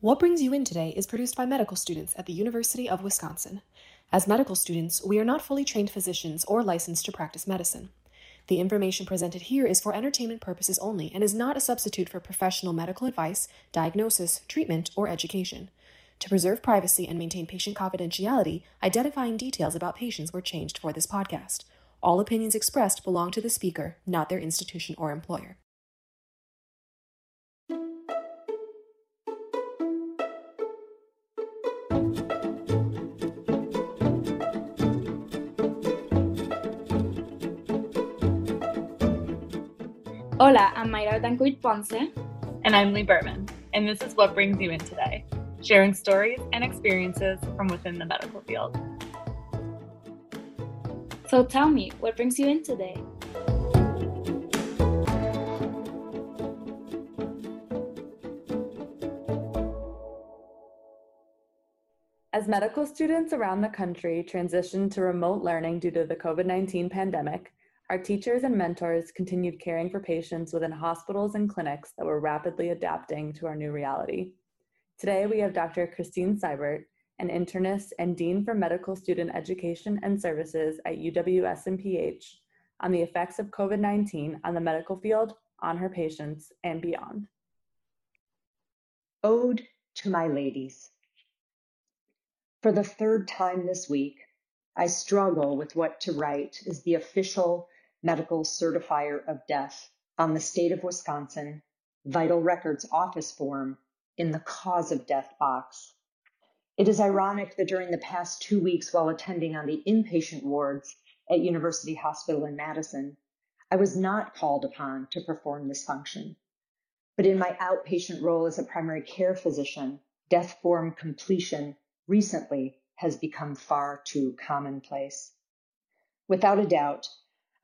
What Brings You In Today is produced by medical students at the University of Wisconsin. As medical students, we are not fully trained physicians or licensed to practice medicine. The information presented here is for entertainment purposes only and is not a substitute for professional medical advice, diagnosis, treatment, or education. To preserve privacy and maintain patient confidentiality, identifying details about patients were changed for this podcast. All opinions expressed belong to the speaker, not their institution or employer. Hola, I'm Mayra Dancuit Ponce. And I'm Lee Berman, and this is What Brings You In Today, sharing stories and experiences from within the medical field. So tell me, what brings you in today? As medical students around the country transition to remote learning due to the COVID 19 pandemic, our teachers and mentors continued caring for patients within hospitals and clinics that were rapidly adapting to our new reality. Today, we have Dr. Christine Seibert, an internist and Dean for Medical Student Education and Services at UW-SMPH, on the effects of COVID 19 on the medical field, on her patients, and beyond. Ode to my ladies. For the third time this week, I struggle with what to write as the official medical certifier of death on the state of Wisconsin vital records office form in the cause of death box. It is ironic that during the past two weeks while attending on the inpatient wards at University Hospital in Madison, I was not called upon to perform this function. But in my outpatient role as a primary care physician, death form completion recently has become far too commonplace. Without a doubt,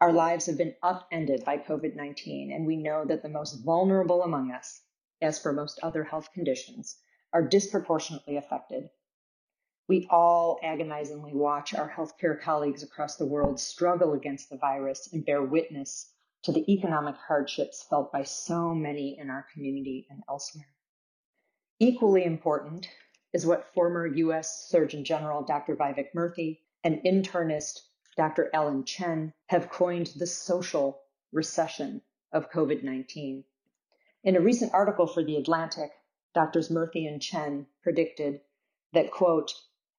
our lives have been upended by COVID 19, and we know that the most vulnerable among us, as for most other health conditions, are disproportionately affected. We all agonizingly watch our healthcare colleagues across the world struggle against the virus and bear witness to the economic hardships felt by so many in our community and elsewhere. Equally important is what former U.S. Surgeon General Dr. Vivek Murthy and internist Dr. Ellen Chen have coined the social recession of COVID 19. In a recent article for The Atlantic, Drs. Murthy and Chen predicted that, quote,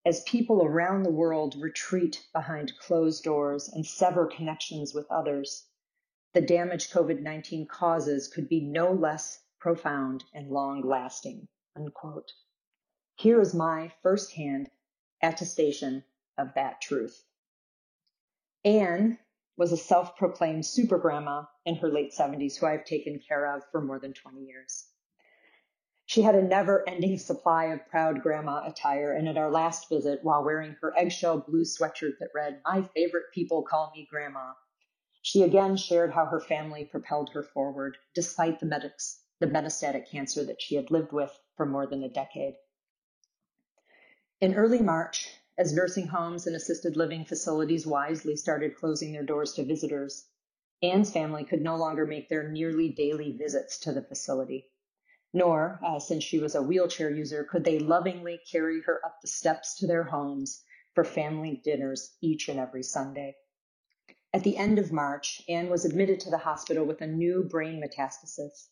as people around the world retreat behind closed doors and sever connections with others, the damage COVID 19 causes could be no less profound and long lasting. Here is my firsthand attestation of that truth. Anne was a self proclaimed super grandma in her late 70s who I've taken care of for more than 20 years. She had a never ending supply of proud grandma attire, and at our last visit, while wearing her eggshell blue sweatshirt that read, My favorite people call me grandma, she again shared how her family propelled her forward despite the, medics, the metastatic cancer that she had lived with for more than a decade. In early March, as nursing homes and assisted living facilities wisely started closing their doors to visitors, Anne's family could no longer make their nearly daily visits to the facility. Nor, uh, since she was a wheelchair user, could they lovingly carry her up the steps to their homes for family dinners each and every Sunday. At the end of March, Anne was admitted to the hospital with a new brain metastasis,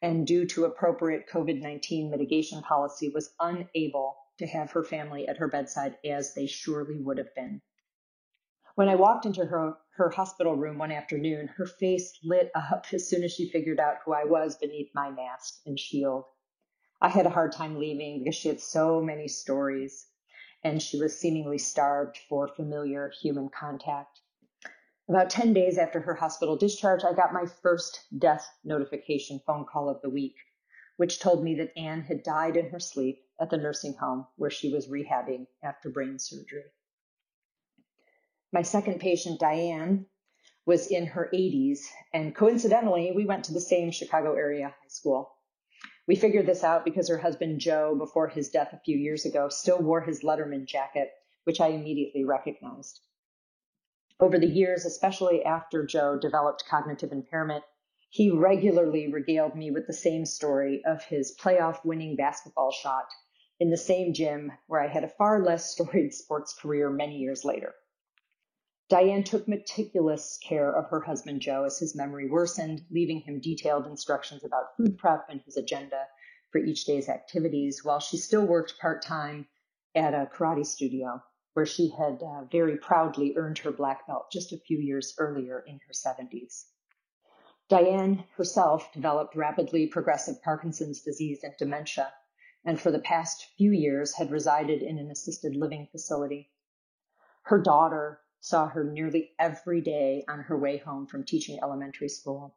and due to appropriate COVID 19 mitigation policy, was unable to have her family at her bedside as they surely would have been. When I walked into her, her hospital room one afternoon, her face lit up as soon as she figured out who I was beneath my mask and shield. I had a hard time leaving because she had so many stories and she was seemingly starved for familiar human contact. About 10 days after her hospital discharge, I got my first death notification phone call of the week, which told me that Anne had died in her sleep at the nursing home where she was rehabbing after brain surgery. My second patient, Diane, was in her 80s, and coincidentally, we went to the same Chicago area high school. We figured this out because her husband, Joe, before his death a few years ago, still wore his Letterman jacket, which I immediately recognized. Over the years, especially after Joe developed cognitive impairment, He regularly regaled me with the same story of his playoff winning basketball shot in the same gym where I had a far less storied sports career many years later. Diane took meticulous care of her husband Joe as his memory worsened, leaving him detailed instructions about food prep and his agenda for each day's activities while she still worked part time at a karate studio where she had uh, very proudly earned her black belt just a few years earlier in her 70s. Diane herself developed rapidly progressive Parkinson's disease and dementia, and for the past few years had resided in an assisted living facility. Her daughter saw her nearly every day on her way home from teaching elementary school.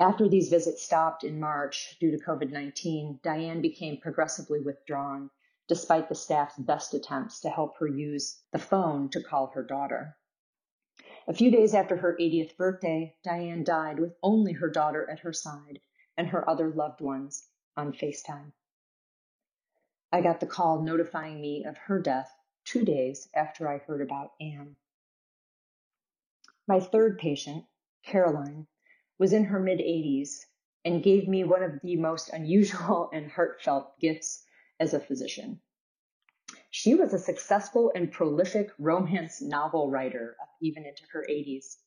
After these visits stopped in March due to COVID 19, Diane became progressively withdrawn, despite the staff's best attempts to help her use the phone to call her daughter. A few days after her 80th birthday, Diane died with only her daughter at her side and her other loved ones on FaceTime. I got the call notifying me of her death two days after I heard about Anne. My third patient, Caroline, was in her mid 80s and gave me one of the most unusual and heartfelt gifts as a physician. She was a successful and prolific romance novel writer, uh, even into her 80s,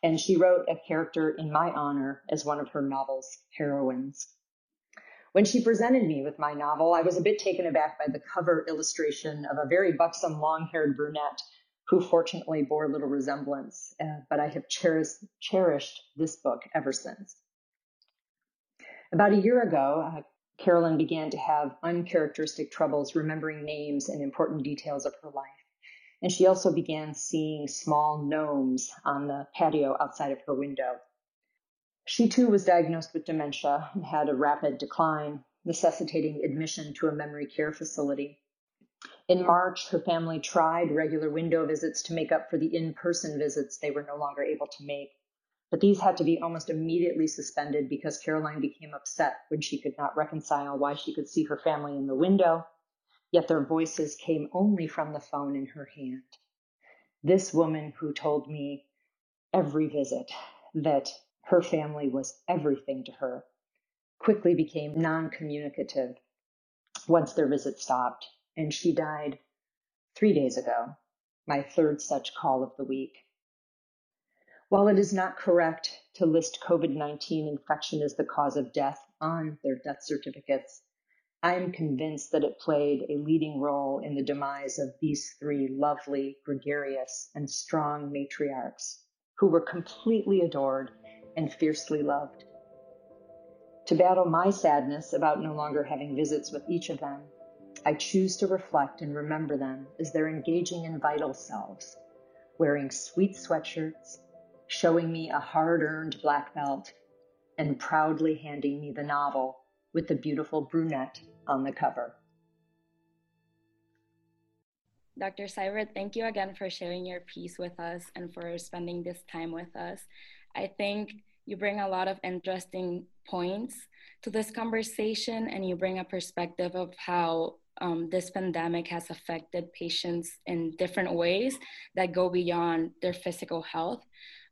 and she wrote a character in my honor as one of her novel's heroines. When she presented me with my novel, I was a bit taken aback by the cover illustration of a very buxom, long haired brunette who fortunately bore little resemblance, uh, but I have cherished, cherished this book ever since. About a year ago, uh, Carolyn began to have uncharacteristic troubles remembering names and important details of her life. And she also began seeing small gnomes on the patio outside of her window. She too was diagnosed with dementia and had a rapid decline, necessitating admission to a memory care facility. In March, her family tried regular window visits to make up for the in person visits they were no longer able to make. But these had to be almost immediately suspended because Caroline became upset when she could not reconcile why she could see her family in the window, yet their voices came only from the phone in her hand. This woman who told me every visit that her family was everything to her quickly became non communicative once their visit stopped and she died three days ago, my third such call of the week. While it is not correct to list COVID 19 infection as the cause of death on their death certificates, I am convinced that it played a leading role in the demise of these three lovely, gregarious, and strong matriarchs who were completely adored and fiercely loved. To battle my sadness about no longer having visits with each of them, I choose to reflect and remember them as they're engaging and vital selves, wearing sweet sweatshirts, showing me a hard earned black belt, and proudly handing me the novel with the beautiful brunette on the cover. Dr. Seibert, thank you again for sharing your piece with us and for spending this time with us. I think you bring a lot of interesting points to this conversation and you bring a perspective of how um, this pandemic has affected patients in different ways that go beyond their physical health.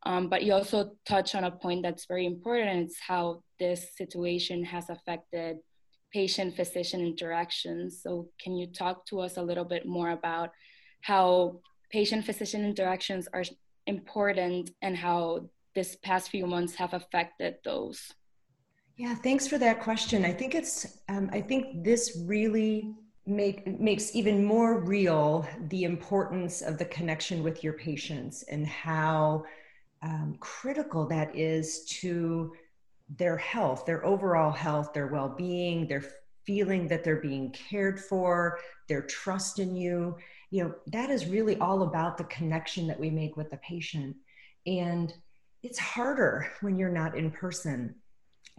Um, but you also touch on a point that's very important, it's how this situation has affected patient physician interactions. So, can you talk to us a little bit more about how patient physician interactions are important and how this past few months have affected those? Yeah, thanks for that question. I think it's, um, I think this really make makes even more real the importance of the connection with your patients and how um, critical that is to their health, their overall health, their well-being, their feeling that they're being cared for, their trust in you. You know, that is really all about the connection that we make with the patient. And it's harder when you're not in person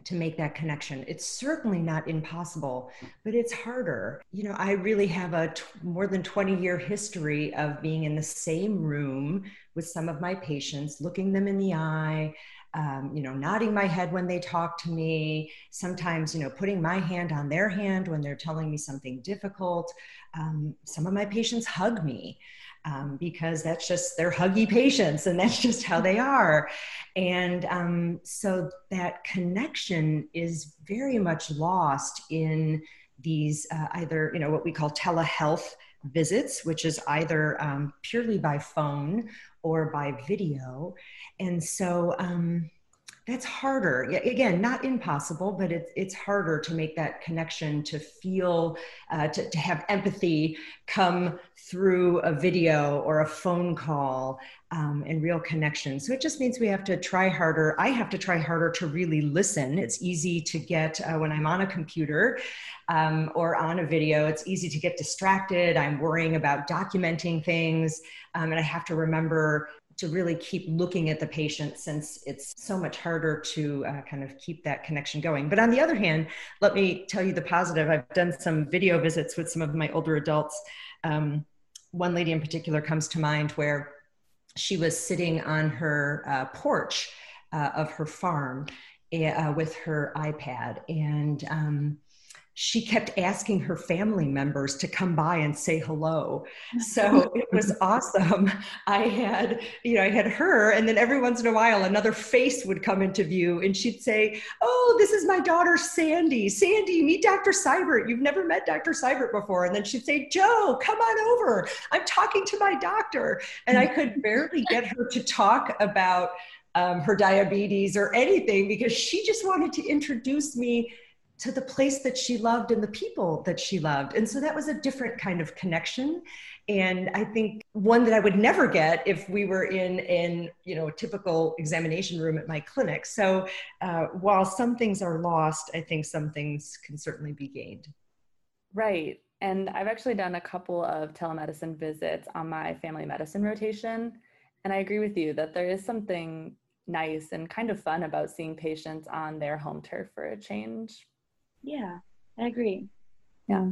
to make that connection. It's certainly not impossible, but it's harder. You know, I really have a t- more than 20 year history of being in the same room with some of my patients, looking them in the eye, um, you know, nodding my head when they talk to me, sometimes, you know, putting my hand on their hand when they're telling me something difficult. Um, some of my patients hug me. Um, because that's just they're huggy patients and that's just how they are. And um, so that connection is very much lost in these uh, either you know what we call telehealth visits which is either um, purely by phone or by video. And so um, that's harder. Again not impossible but it's, it's harder to make that connection to feel uh, to, to have empathy come through a video or a phone call um, and real connection. So it just means we have to try harder. I have to try harder to really listen. It's easy to get uh, when i'm on a computer um, or on a video it's easy to get distracted. I'm worrying about documenting things um, and i have to remember to really keep looking at the patient since it's so much harder to uh, kind of keep that connection going. But on the other hand, let me tell you the positive. I've done some video visits with some of my older adults. Um, one lady in particular comes to mind where she was sitting on her uh, porch uh, of her farm uh, with her iPad. And um, she kept asking her family members to come by and say hello. So it was awesome. I had, you know, I had her, and then every once in a while, another face would come into view, and she'd say, Oh, this is my daughter, Sandy. Sandy, meet Dr. Seibert. You've never met Dr. Seibert before. And then she'd say, Joe, come on over. I'm talking to my doctor. And I could barely get her to talk about um, her diabetes or anything because she just wanted to introduce me to the place that she loved and the people that she loved. And so that was a different kind of connection. And I think one that I would never get if we were in in you know a typical examination room at my clinic. So uh, while some things are lost, I think some things can certainly be gained. Right. And I've actually done a couple of telemedicine visits on my family medicine rotation. And I agree with you that there is something nice and kind of fun about seeing patients on their home turf for a change. Yeah, I agree. Yeah.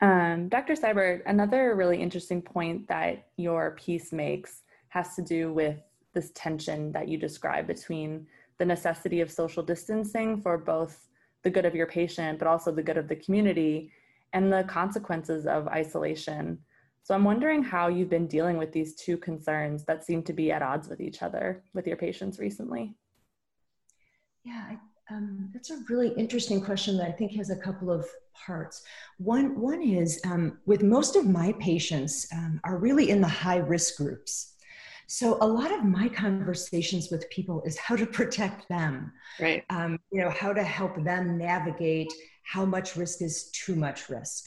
Um, Dr. Seibert, another really interesting point that your piece makes has to do with this tension that you describe between the necessity of social distancing for both the good of your patient, but also the good of the community, and the consequences of isolation. So I'm wondering how you've been dealing with these two concerns that seem to be at odds with each other with your patients recently. Yeah, I um, that's a really interesting question that I think has a couple of parts. One, one is um, with most of my patients um, are really in the high risk groups. So a lot of my conversations with people is how to protect them. Right. Um, you know, how to help them navigate how much risk is too much risk.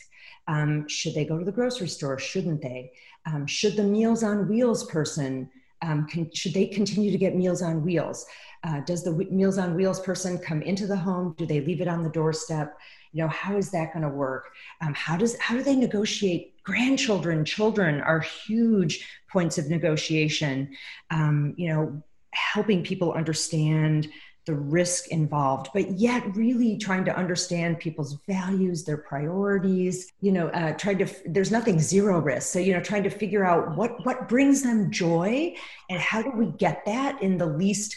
Um, should they go to the grocery store? Shouldn't they? Um, should the Meals on Wheels person um, can, should they continue to get Meals on Wheels? Uh, does the Meals on Wheels person come into the home? Do they leave it on the doorstep? You know, how is that going to work? Um, how does how do they negotiate? Grandchildren, children are huge points of negotiation. Um, you know, helping people understand the risk involved, but yet really trying to understand people's values, their priorities, you know, uh, trying to, there's nothing zero risk. So, you know, trying to figure out what, what brings them joy and how do we get that in the least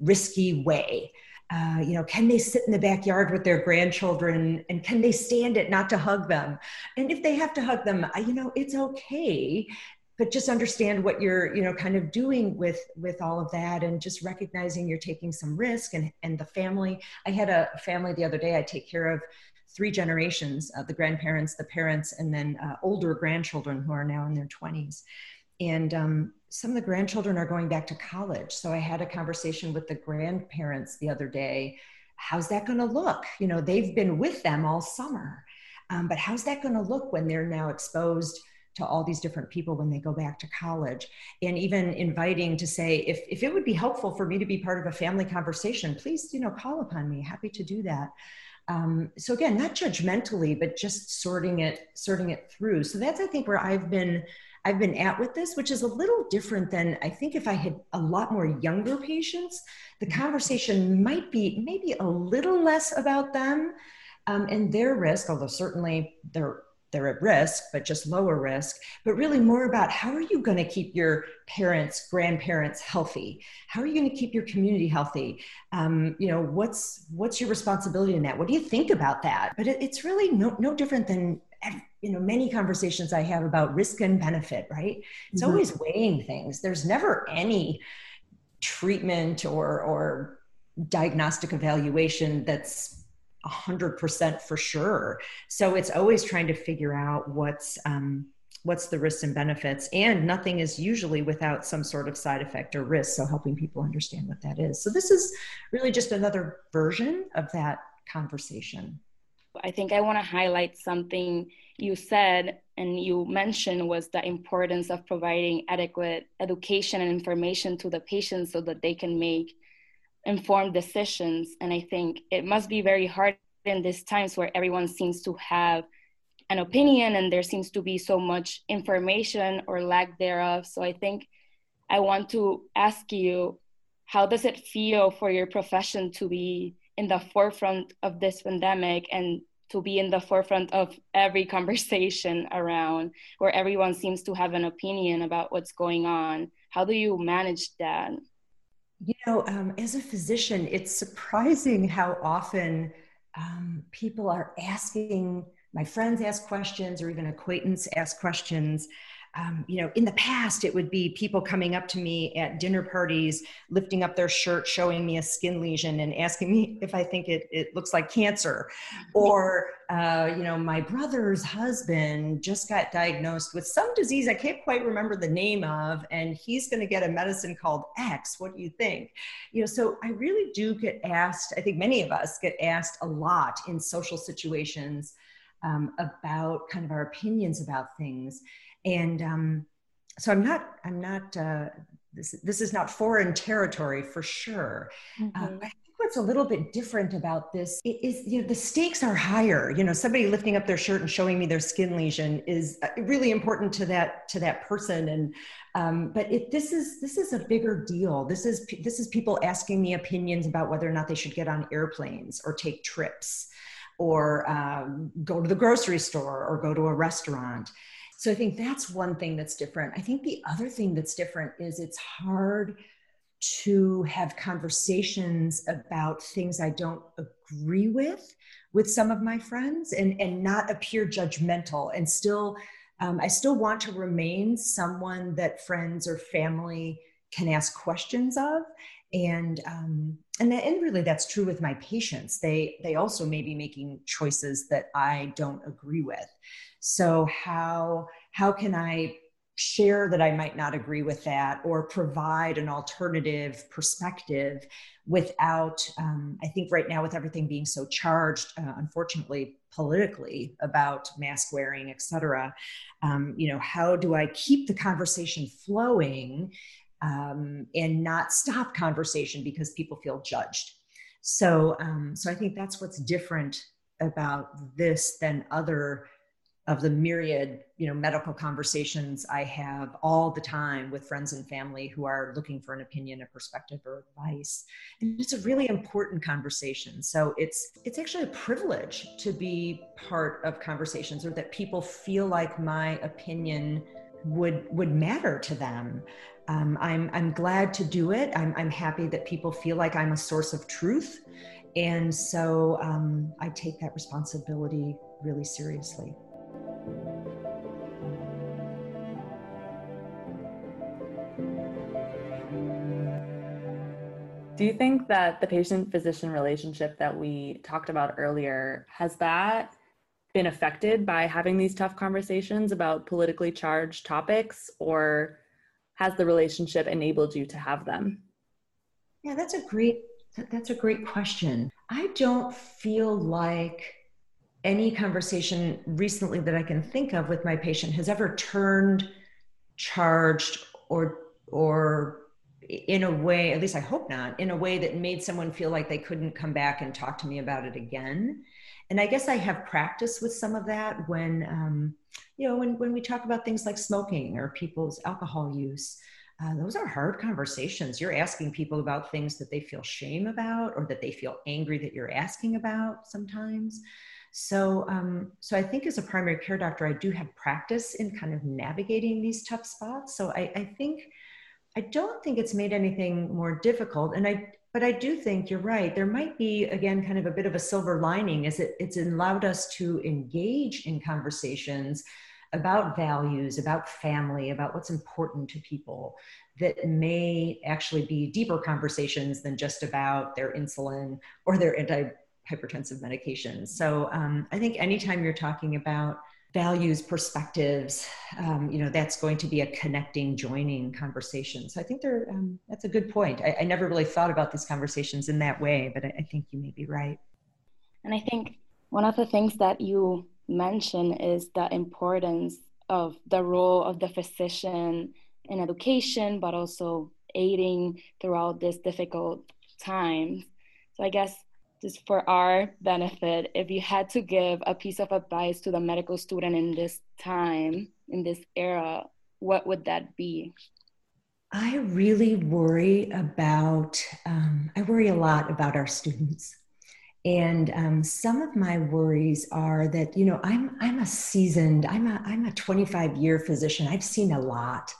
risky way. Uh, you know, can they sit in the backyard with their grandchildren and can they stand it not to hug them? And if they have to hug them, you know, it's okay but just understand what you're you know kind of doing with with all of that and just recognizing you're taking some risk and and the family i had a family the other day i take care of three generations uh, the grandparents the parents and then uh, older grandchildren who are now in their 20s and um, some of the grandchildren are going back to college. So i had a conversation with the grandparents the other day. How's that going to look? You know they've been with them all summer. Um, but how's that going to look when they're now exposed to all these different people when they go back to college? And even inviting to say if, if it would be helpful for me to be part of a family conversation please you know call upon me. Happy to do that. Um, so again not judgmentally but just sorting it sorting it through. So that's i think where i've been i've been at with this which is a little different than i think if i had a lot more younger patients the mm-hmm. conversation might be maybe a little less about them um, and their risk although certainly they're they're at risk, but just lower risk, but really more about how are you going to keep your parents, grandparents healthy? How are you going to keep your community healthy? Um, you know, what's what's your responsibility in that? What do you think about that? But it, it's really no no different than you know many conversations I have about risk and benefit. Right? It's mm-hmm. always weighing things. There's never any treatment or or diagnostic evaluation that's 100% for sure. So it's always trying to figure out what's um, what's the risks and benefits and nothing is usually without some sort of side effect or risk so helping people understand what that is so this is really just another version of that conversation i think i want to highlight something you said and you mentioned was the importance of providing adequate education and information to the patients so that they can make informed decisions. And I think it must be very hard in these times where everyone seems to have an opinion and there seems to be so much information or lack thereof. So I think I want to ask you how does it feel for your profession to be in the forefront of this pandemic and to be in the forefront of every conversation around where everyone seems to have an opinion about what's going on? How do you manage that? You know, um, as a physician, it's surprising how often um, people are asking, my friends ask questions or even acquaintance ask questions um, you know, in the past, it would be people coming up to me at dinner parties, lifting up their shirt, showing me a skin lesion, and asking me if I think it, it looks like cancer. Or, uh, you know, my brother's husband just got diagnosed with some disease I can't quite remember the name of, and he's going to get a medicine called X. What do you think? You know, so I really do get asked, I think many of us get asked a lot in social situations um, about kind of our opinions about things and um, so i'm not i'm not uh, this, this is not foreign territory for sure. Uh, mm-hmm. uh, i think what's a little bit different about this is you know the stakes are higher. You know somebody lifting up their shirt and showing me their skin lesion is uh, really important to that to that person. And um, but it, this is this is a bigger deal. This is this is people asking me opinions about whether or not they should get on airplanes or take trips or um, go to the grocery store or go to a restaurant so I think that's one thing that's different. I think the other thing that's different is it's hard to have conversations about things I don't agree with with some of my friends and, and not appear judgmental and still um, I still want to remain someone that friends or family can ask questions of. And um, and that, and really that's true with my patients. They they also may be making choices that I don't agree with. So how how can I share that I might not agree with that or provide an alternative perspective without, um, I think right now with everything being so charged, uh, unfortunately, politically about mask wearing, et cetera, um, you know, how do I keep the conversation flowing um, and not stop conversation because people feel judged? So, um, so I think that's what's different about this than other of the myriad you know medical conversations i have all the time with friends and family who are looking for an opinion a perspective or advice and it's a really important conversation so it's it's actually a privilege to be part of conversations or that people feel like my opinion would would matter to them um, I'm I'm glad to do it. I'm I'm happy that people feel like I'm a source of truth, and so um, I take that responsibility really seriously. Do you think that the patient physician relationship that we talked about earlier has that been affected by having these tough conversations about politically charged topics or has the relationship enabled you to have them? Yeah, that's a great that's a great question. I don't feel like any conversation recently that I can think of with my patient has ever turned charged or or in a way at least i hope not in a way that made someone feel like they couldn't come back and talk to me about it again. And i guess i have practice with some of that when um, you know when, when we talk about things like smoking or people's alcohol use uh, those are hard conversations. You're asking people about things that they feel shame about or that they feel angry that you're asking about sometimes. So, um, so I think as a primary care doctor, I do have practice in kind of navigating these tough spots. So I, I think, I don't think it's made anything more difficult. And I, but I do think you're right. There might be again kind of a bit of a silver lining, is it, it's allowed us to engage in conversations about values, about family, about what's important to people that may actually be deeper conversations than just about their insulin or their antihypertensive medications. So um, I think anytime you're talking about values, perspectives, um, you know, that's going to be a connecting, joining conversation. So I think there, um, that's a good point. I, I, never really thought about these conversations in that way, but I, I think you may be right. And I think one of the things that you mention is the importance of the role of the physician in education, but also aiding throughout this difficult time. So I guess just for our benefit, if you had to give a piece of advice to the medical student in this time, in this era, what would that be? I really worry about, um, I worry a lot about our students. And um, some of my worries are that, you know, I'm, I'm a seasoned, I'm a, I'm a 25 year physician. I've seen a lot.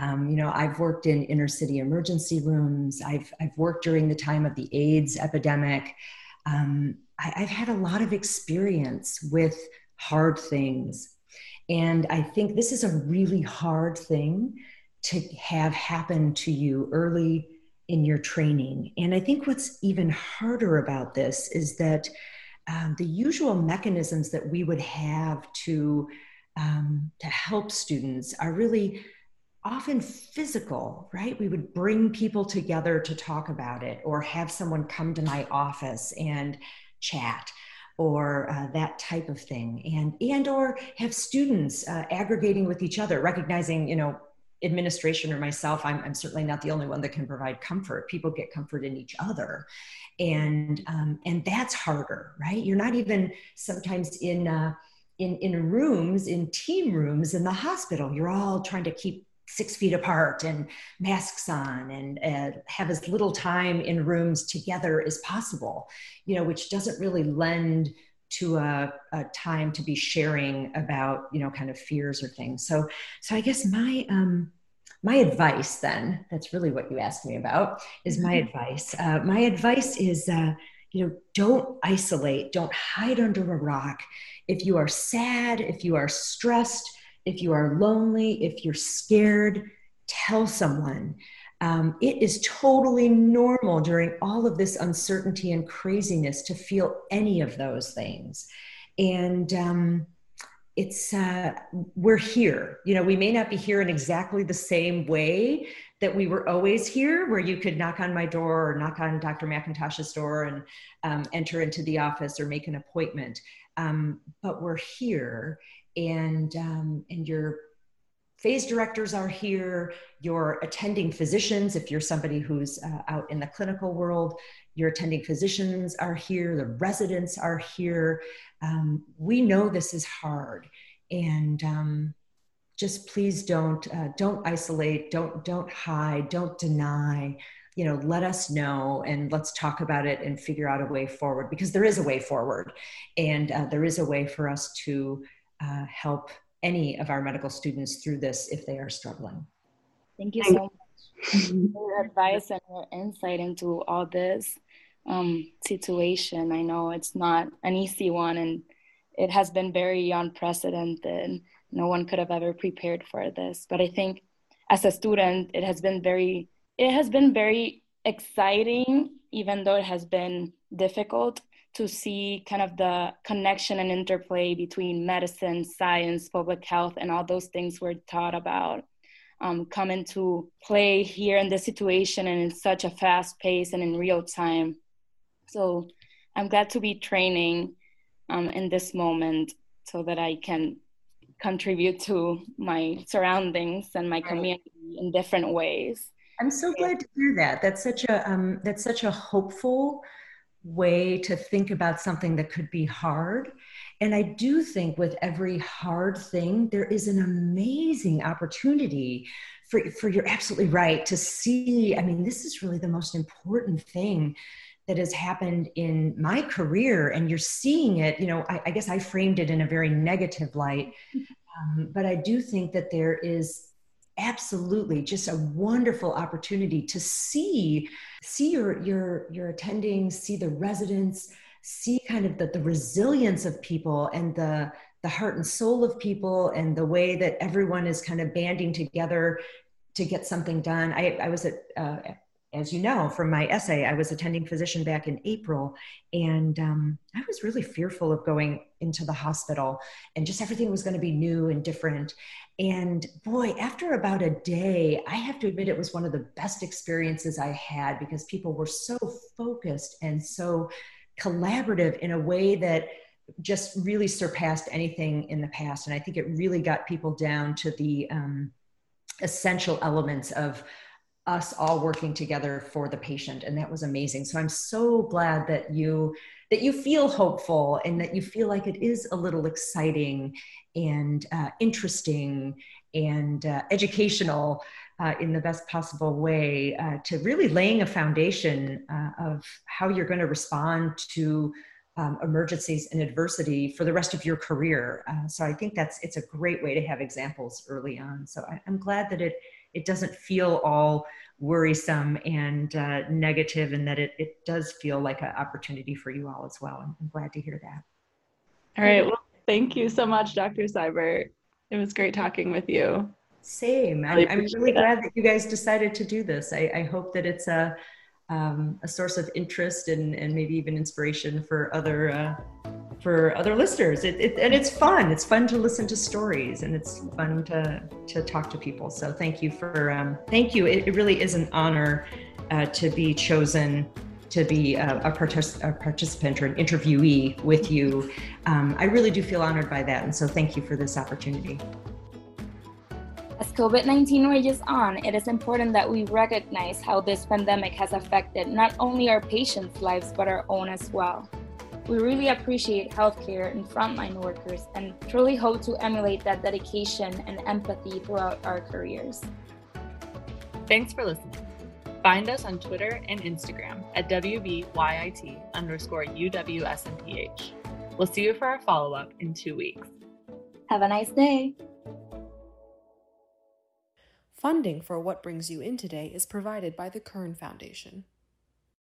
Um, you know, I've worked in inner city emergency rooms. I've, I've worked during the time of the AIDS epidemic. Um, I, I've had a lot of experience with hard things. And I think this is a really hard thing to have happen to you early in your training. And I think what's even harder about this is that um, the usual mechanisms that we would have to um, to help students are really often physical, right? We would bring people together to talk about it or have someone come to my office and chat or uh, that type of thing. And and or have students uh, aggregating with each other recognizing you know administration or myself I'm, I'm certainly not the only one that can provide comfort. People get comfort in each other. And um, and that's harder right? You're not even sometimes in uh, in in rooms in team rooms in the hospital. You're all trying to keep six feet apart and masks on and uh, have as little time in rooms together as possible you know which doesn't really lend to a, a, time to be sharing about you know kind of fears or things. So so i guess my um my advice then that's really what you asked me about is my mm-hmm. advice. Uh, my advice is uh, you know don't isolate don't hide under a rock. If you are sad if you are stressed if you are lonely, if you're scared, tell someone. Um, it is totally normal during all of this uncertainty and craziness to feel any of those things. And um, it's, uh, we're here. You know, we may not be here in exactly the same way that we were always here, where you could knock on my door or knock on Dr. McIntosh's door and um, enter into the office or make an appointment. Um, but we're here and um, and your phase directors are here your attending physicians if you're somebody who's uh, out in the clinical world your attending physicians are here the residents are here. Um, we know this is hard and um, just please don't uh, don't isolate don't don't hide don't deny you know let us know and let's talk about it and figure out a way forward because there is a way forward. And uh, there is a way for us to uh, help any of our medical students through this if they are struggling. Thank you so much for your advice and your insight into all this um, situation. I know it's not an easy one and it has been very unprecedented. No one could have ever prepared for this. But I think as a student, it has been very, it has been very exciting, even though it has been difficult to see kind of the connection and interplay between medicine, science, public health, and all those things we're taught about um, come into play here in this situation and in such a fast pace and in real time. So I'm glad to be training um, in this moment so that I can contribute to my surroundings and my community in different ways. I'm so glad to hear that. That's such a um, that's such a hopeful way to think about something that could be hard. And I do think with every hard thing, there is an amazing opportunity for, for you're absolutely right to see. I mean, this is really the most important thing that has happened in my career and you're seeing it you know i, I guess i framed it in a very negative light um, but i do think that there is absolutely just a wonderful opportunity to see see your your your attending see the residents see kind of the, the resilience of people and the the heart and soul of people and the way that everyone is kind of banding together to get something done. I, I was at, uh, as you know from my essay, I was attending physician back in April, and um, I was really fearful of going into the hospital, and just everything was going to be new and different. And boy, after about a day, I have to admit it was one of the best experiences I had because people were so focused and so collaborative in a way that just really surpassed anything in the past. And I think it really got people down to the um, essential elements of us all working together for the patient and that was amazing so i'm so glad that you that you feel hopeful and that you feel like it is a little exciting and uh, interesting and uh, educational uh, in the best possible way uh, to really laying a foundation uh, of how you're going to respond to um, emergencies and adversity for the rest of your career. Uh, so I think that's it's a great way to have examples early on. So I, am glad that it it doesn't feel all worrisome and uh, negative, and that it it does feel like an opportunity for you all as well. I'm, I'm glad to hear that. All right. Well, thank you so much, Dr. Seibert. It was great talking with you. Same. I'm, I'm really glad that you guys decided to do this. I, I hope that it's a um, a source of interest and, and maybe even inspiration for other uh, for other listeners. It, it, and it's fun. It's fun to listen to stories and it's fun to to talk to people. So thank you for um, thank you. It, it, really is an honor uh, to be chosen to be a, a, partic- a, participant or an interviewee with you. Um, I really do feel honored by that, and so thank you for this opportunity. As COVID 19 rages on, it is important that we recognize how this pandemic has affected not only our patients' lives, but our own as well. We really appreciate healthcare and frontline workers and truly hope to emulate that dedication and empathy throughout our careers. Thanks for listening. Find us on Twitter and Instagram at WBYIT underscore UWSMPH. We'll see you for our follow up in two weeks. Have a nice day. Funding for What Brings You In Today is provided by the Kern Foundation.